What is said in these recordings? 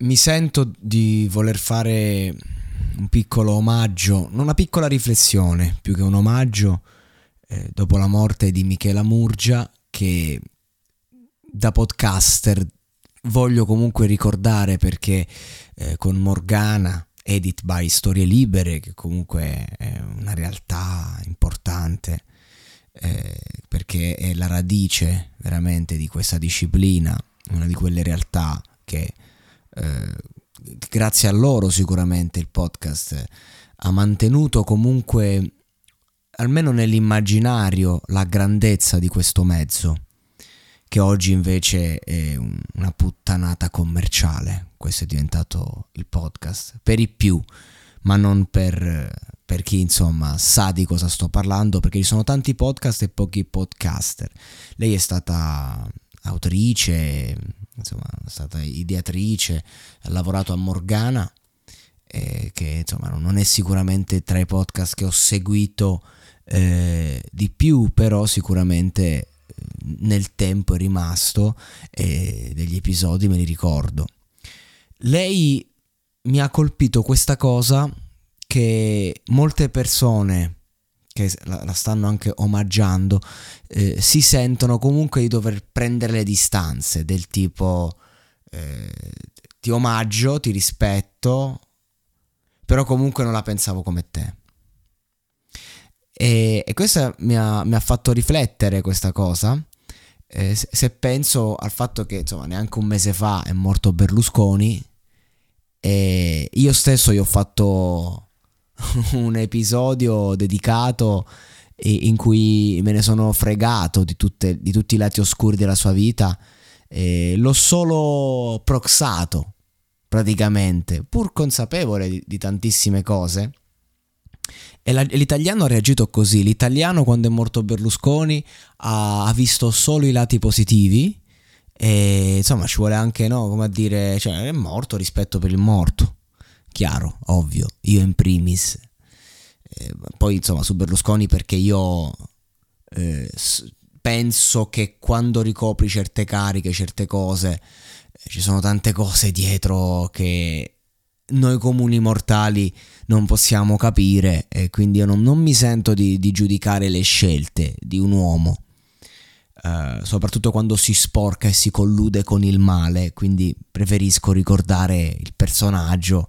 mi sento di voler fare un piccolo omaggio, una piccola riflessione, più che un omaggio, eh, dopo la morte di Michela Murgia, che da podcaster voglio comunque ricordare perché eh, con Morgana, edit by Storie Libere, che comunque è una realtà importante, eh, perché è la radice veramente di questa disciplina, una di quelle realtà che eh, grazie a loro sicuramente il podcast ha mantenuto comunque almeno nell'immaginario la grandezza di questo mezzo che oggi invece è una puttanata commerciale. Questo è diventato il podcast per i più ma non per, per chi insomma sa di cosa sto parlando perché ci sono tanti podcast e pochi podcaster. Lei è stata autrice insomma, è stata ideatrice, ha lavorato a Morgana, eh, che insomma non è sicuramente tra i podcast che ho seguito eh, di più, però sicuramente eh, nel tempo è rimasto e degli episodi me li ricordo. Lei mi ha colpito questa cosa che molte persone che la, la stanno anche omaggiando, eh, si sentono comunque di dover prendere le distanze del tipo eh, ti omaggio, ti rispetto, però comunque non la pensavo come te. E, e questo mi ha, mi ha, fatto riflettere questa cosa. Eh, se, penso al fatto che insomma neanche un mese fa è morto Berlusconi e io stesso gli ho fatto un episodio dedicato in cui me ne sono fregato di, tutte, di tutti i lati oscuri della sua vita. E l'ho solo proxato praticamente, pur consapevole di, di tantissime cose. E, la, l'italiano ha reagito così. L'italiano, quando è morto Berlusconi, ha, ha, visto solo i lati positivi. E insomma, ci vuole anche, no, come a dire, cioè, è morto rispetto per il morto chiaro, ovvio, io in primis. Eh, poi insomma su Berlusconi perché io eh, penso che quando ricopri certe cariche, certe cose, eh, ci sono tante cose dietro che noi comuni mortali non possiamo capire e quindi io non, non mi sento di, di, giudicare le scelte di un uomo. Uh, soprattutto quando si sporca e si collude con il male, quindi preferisco ricordare il personaggio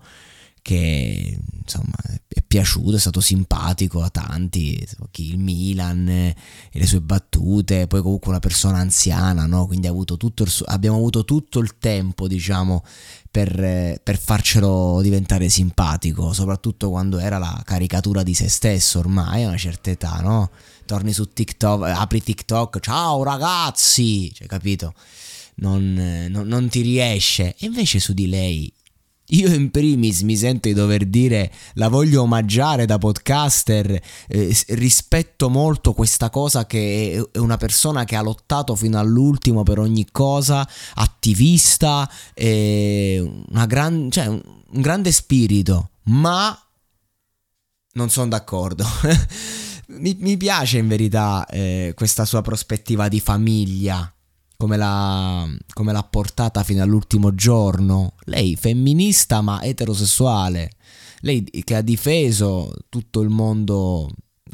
che insomma è piaciuto, è stato simpatico a tanti, il Milan e le sue battute, poi comunque una persona anziana, no? quindi avuto suo, abbiamo avuto tutto il tempo diciamo per, per, farcelo diventare simpatico, soprattutto quando era la caricatura di se stesso ormai a una certa età, no? Torni su TikTok, apri TikTok, ciao ragazzi, cioè capito? Non, non, non ti riesce. E invece su di lei io in primis mi sento di dover dire la voglio omaggiare da podcaster, eh, rispetto molto questa cosa che è una persona che ha lottato fino all'ultimo per ogni cosa, attivista, eh, gran, cioè, un, un grande spirito, ma non sono d'accordo. mi, mi, piace in verità eh, questa sua prospettiva di famiglia come l'ha, come l'ha portata fino all'ultimo giorno. Lei femminista ma eterosessuale. Lei che ha difeso tutto il mondo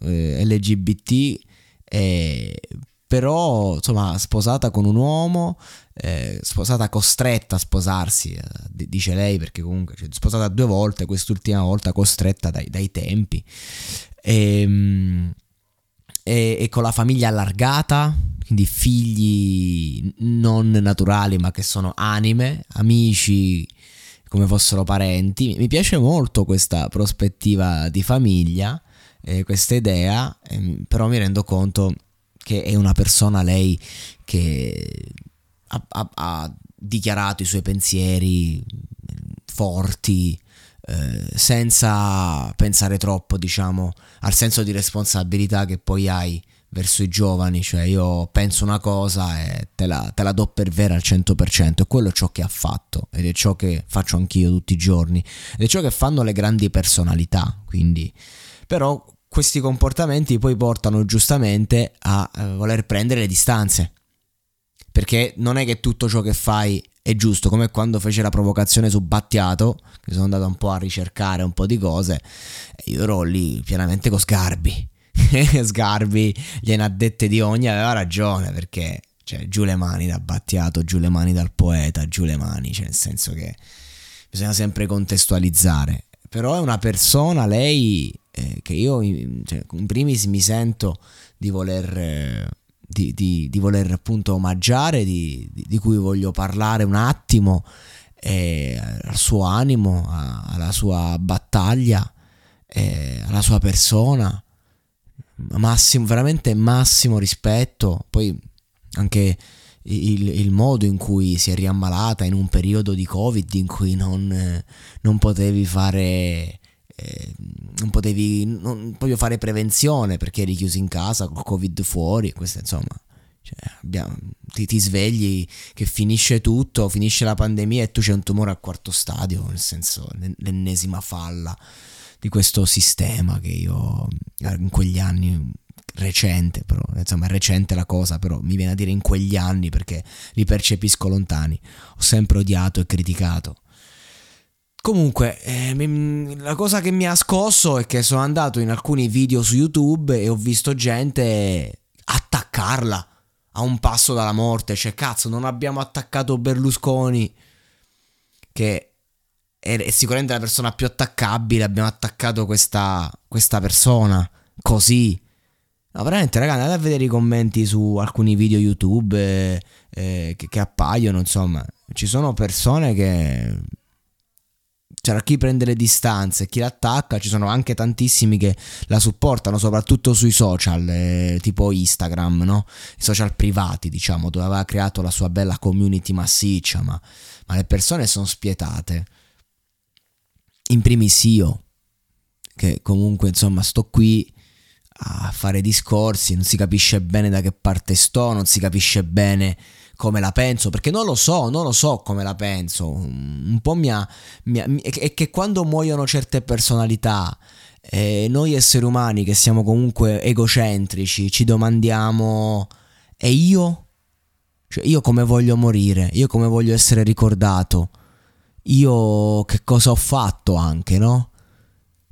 eh, LGBT eh, però insomma sposata con un uomo, eh, sposata costretta a sposarsi, eh, dice lei perché comunque cioè, sposata due volte, quest'ultima volta costretta dai, dai tempi. E, ehm, e, e con la famiglia allargata, quindi figli non naturali ma che sono anime, amici come fossero parenti. Mi piace molto questa prospettiva di famiglia, eh, questa idea, eh, però mi rendo conto che è una persona lei che ha, ha, ha dichiarato i suoi pensieri forti, eh, senza pensare troppo, diciamo, al senso di responsabilità che poi hai verso i giovani, cioè io penso una cosa e te la, te la, do per vera al 100% e quello è ciò che ha fatto ed è ciò che faccio anch'io tutti i giorni ed è ciò che fanno le grandi personalità, quindi. Però questi comportamenti poi portano giustamente a eh, voler prendere le distanze perché non è che tutto ciò che fai è giusto, come quando fece la provocazione su Battiato, che sono andato un po' a ricercare un po' di cose, io ero lì pienamente con Sgarbi Sgarbi gliene ha dette di ogni, aveva ragione perché cioè, giù le mani da Battiato, giù le mani dal poeta, giù le mani, cioè nel senso che bisogna sempre contestualizzare. Però è una persona, lei, eh, che io cioè, in primis mi sento di voler, eh, di, di, di voler appunto omaggiare, di, di, cui voglio parlare un attimo, eh, al suo animo, a, alla sua battaglia, eh, alla sua persona massimo, veramente massimo rispetto. Poi anche il, il, modo in cui si è riammalata in un periodo di Covid in cui non, non potevi fare. Eh, non potevi non proprio fare prevenzione perché eri chiuso in casa col covid fuori questo insomma cioè, abbiamo, ti, ti, svegli che finisce tutto finisce la pandemia e tu c'è un tumore al quarto stadio nel senso l'ennesima falla di questo sistema che io eh, in quegli anni recente però insomma è recente la cosa però mi viene a dire in quegli anni perché li percepisco lontani. Ho sempre odiato e criticato comunque eh, la cosa che mi ha scosso è che sono andato in alcuni video su youtube e ho visto gente attaccarla a un passo dalla morte cioè cazzo non abbiamo attaccato Berlusconi che è sicuramente la persona più attaccabile. Abbiamo attaccato questa, questa persona così. No, veramente, ragazzi, andate a vedere i commenti su alcuni video YouTube eh, eh, che, che, appaiono. Insomma, ci sono persone che. C'era chi prende le distanze, chi l'attacca, ci sono anche tantissimi che la supportano, soprattutto sui social, eh, tipo Instagram, no? I social privati, diciamo, dove aveva creato la sua bella community massiccia, ma, ma le persone sono spietate in primis io, che comunque insomma sto qui a fare discorsi, non si capisce bene da che parte sto, non si capisce bene come la penso, perché non lo so, non lo so come la penso. Un po' mi ha... Mi ha è che quando muoiono certe personalità, eh, noi esseri umani che siamo comunque egocentrici, ci domandiamo, e io? Cioè io come voglio morire? Io come voglio essere ricordato? io che cosa ho fatto anche, no?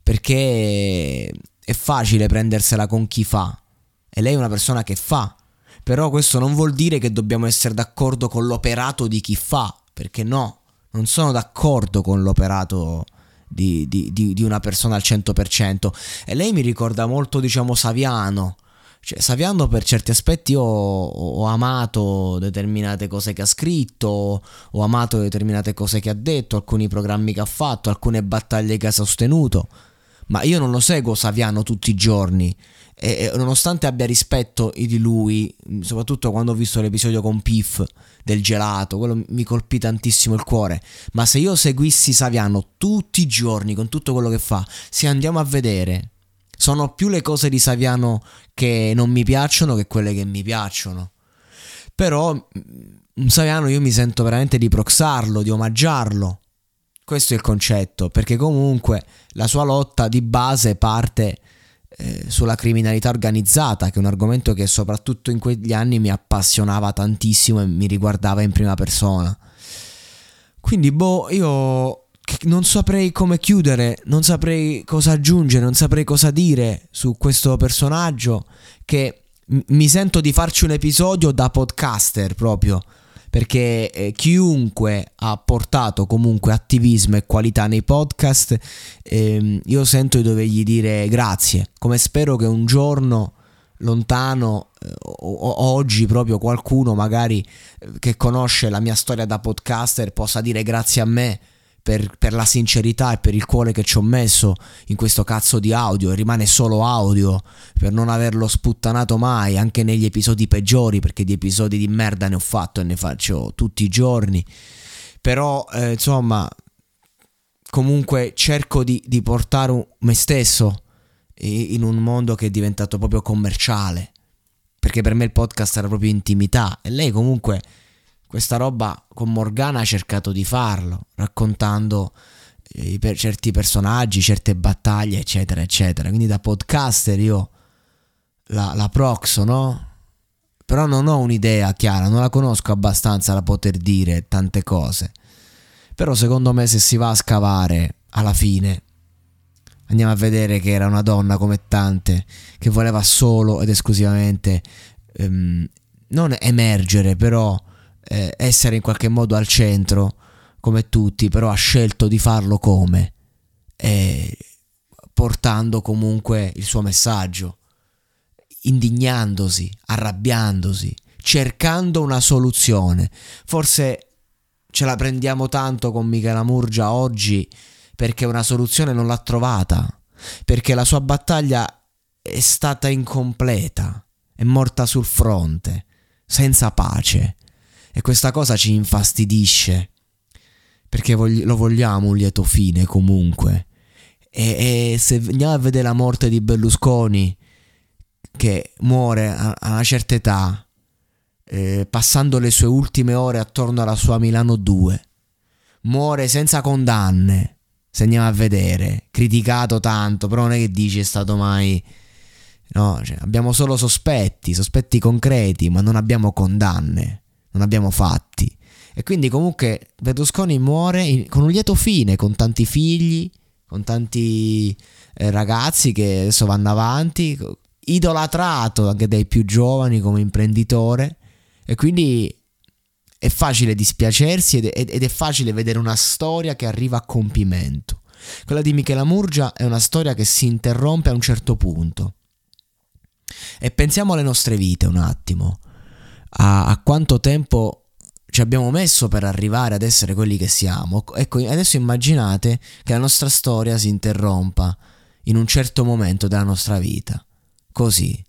Perché è facile prendersela con chi fa e lei è una persona che fa. Però questo non vuol dire che dobbiamo essere d'accordo con l'operato di chi fa, perché no, non sono d'accordo con l'operato di, di, di, di una persona al 100%. E lei mi ricorda molto, diciamo, Saviano, cioè, Saviano per certi aspetti ho, ho, amato determinate cose che ha scritto, ho amato determinate cose che ha detto, alcuni programmi che ha fatto, alcune battaglie che ha sostenuto, ma io non lo seguo Saviano tutti i giorni e, e nonostante abbia rispetto di lui, soprattutto quando ho visto l'episodio con Piff del gelato, quello mi colpì tantissimo il cuore, ma se io seguissi Saviano tutti i giorni con tutto quello che fa, se andiamo a vedere sono più le cose di Saviano che non mi piacciono che quelle che mi piacciono. Però un Saviano io mi sento veramente di proxarlo, di omaggiarlo. Questo è il concetto, perché comunque la sua lotta di base parte eh, sulla criminalità organizzata, che è un argomento che soprattutto in quegli anni mi appassionava tantissimo e mi riguardava in prima persona. Quindi, boh, io non saprei come chiudere, non saprei cosa aggiungere, non saprei cosa dire su questo personaggio che mi sento di farci un episodio da podcaster proprio perché eh, chiunque ha portato comunque attivismo e qualità nei podcast, eh, io sento di dovergli dire grazie, come spero che un giorno lontano eh, o, o, oggi proprio qualcuno magari eh, che conosce la mia storia da podcaster possa dire grazie a me per, per, la sincerità e per il cuore che ci ho messo in questo cazzo di audio e rimane solo audio per non averlo sputtanato mai anche negli episodi peggiori perché di episodi di merda ne ho fatto e ne faccio tutti i giorni. Però eh, insomma comunque cerco di, di portare me stesso in un mondo che è diventato proprio commerciale perché per me il podcast era proprio intimità e lei comunque questa roba con Morgana ha cercato di farlo, raccontando eh, certi personaggi, certe battaglie, eccetera, eccetera. Quindi da podcaster io la, la proxo, no? Però non ho un'idea chiara, non la conosco abbastanza da poter dire tante cose. Però secondo me se si va a scavare alla fine andiamo a vedere che era una donna come tante che voleva solo ed esclusivamente ehm, non emergere, però eh, essere in qualche modo al centro come tutti, però ha scelto di farlo come? Eh, portando comunque il suo messaggio, indignandosi, arrabbiandosi, cercando una soluzione. Forse ce la prendiamo tanto con Michela Murgia oggi perché una soluzione non l'ha trovata, perché la sua battaglia è stata incompleta, è morta sul fronte, senza pace. E questa cosa ci infastidisce, perché lo vogliamo un lieto fine comunque. E, e se andiamo a vedere la morte di Berlusconi, che muore a, a una certa età, eh, passando le sue ultime ore attorno alla sua Milano 2, muore senza condanne, se andiamo a vedere, criticato tanto, però non è che dici è stato mai... No, cioè, abbiamo solo sospetti, sospetti concreti, ma non abbiamo condanne non abbiamo fatti. E quindi comunque Berlusconi muore in, con un lieto fine, con tanti figli, con tanti eh, ragazzi che adesso vanno avanti, idolatrato anche dai più giovani come imprenditore. E quindi è facile dispiacersi ed è, ed è facile vedere una storia che arriva a compimento. Quella di Michela Murgia è una storia che si interrompe a un certo punto. E pensiamo alle nostre vite un attimo a, a quanto tempo ci abbiamo messo per arrivare ad essere quelli che siamo. Ecco, adesso immaginate che la nostra storia si interrompa in un certo momento della nostra vita, così,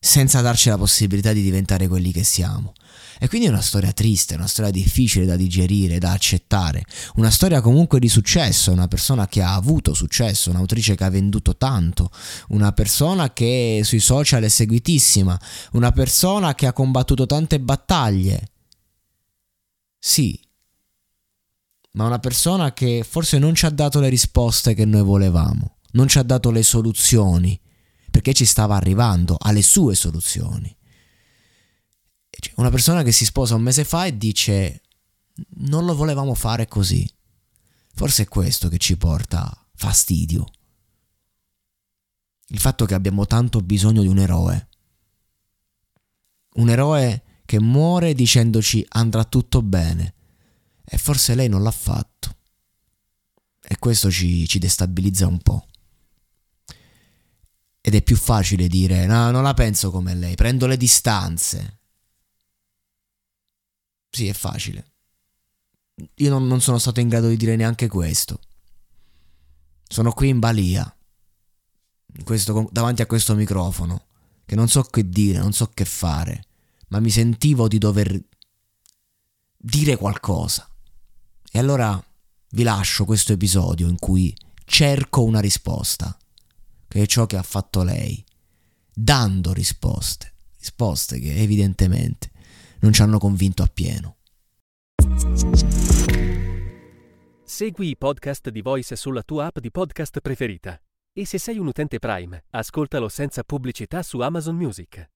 senza darci la possibilità di diventare quelli che siamo. E quindi è una storia triste, una storia difficile da digerire, da accettare, una storia comunque di successo, una persona che ha avuto successo, un'autrice che ha venduto tanto, una persona che sui social è seguitissima, una persona che ha combattuto tante battaglie. Sì, ma una persona che forse non ci ha dato le risposte che noi volevamo, non ci ha dato le soluzioni, perché ci stava arrivando alle sue soluzioni. Una persona che si sposa un mese fa e dice non lo volevamo fare così. Forse è questo che ci porta fastidio. Il fatto che abbiamo tanto bisogno di un eroe. Un eroe che muore dicendoci andrà tutto bene. E forse lei non l'ha fatto. E questo ci, ci destabilizza un po'. Ed è più facile dire no, non la penso come lei, prendo le distanze. Sì, è facile. Io non, non sono stato in grado di dire neanche questo. Sono qui in balia, questo, davanti a questo microfono, che non so che dire, non so che fare, ma mi sentivo di dover dire qualcosa. E allora vi lascio questo episodio in cui cerco una risposta, che è ciò che ha fatto lei, dando risposte, risposte che evidentemente non ci hanno convinto appieno. Segui i podcast di Voice sulla tua app di podcast preferita. E se sei un utente Prime, ascoltalo senza pubblicità su Amazon Music.